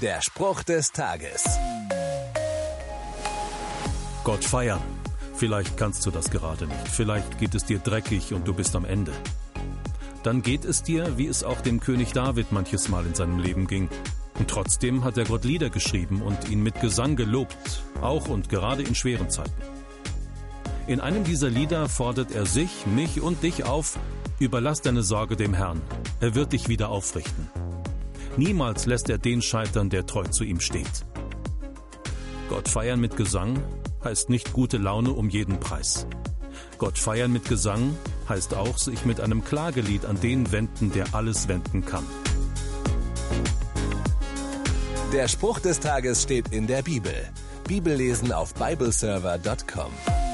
Der Spruch des Tages. Gott feiern. Vielleicht kannst du das gerade nicht. Vielleicht geht es dir dreckig und du bist am Ende. Dann geht es dir, wie es auch dem König David manches Mal in seinem Leben ging. Und trotzdem hat er Gott Lieder geschrieben und ihn mit Gesang gelobt, auch und gerade in schweren Zeiten. In einem dieser Lieder fordert er sich, mich und dich auf, überlass deine Sorge dem Herrn. Er wird dich wieder aufrichten. Niemals lässt er den scheitern, der treu zu ihm steht. Gott feiern mit Gesang heißt nicht gute Laune um jeden Preis. Gott feiern mit Gesang heißt auch sich mit einem Klagelied an den wenden, der alles wenden kann. Der Spruch des Tages steht in der Bibel. Bibellesen auf bibleserver.com.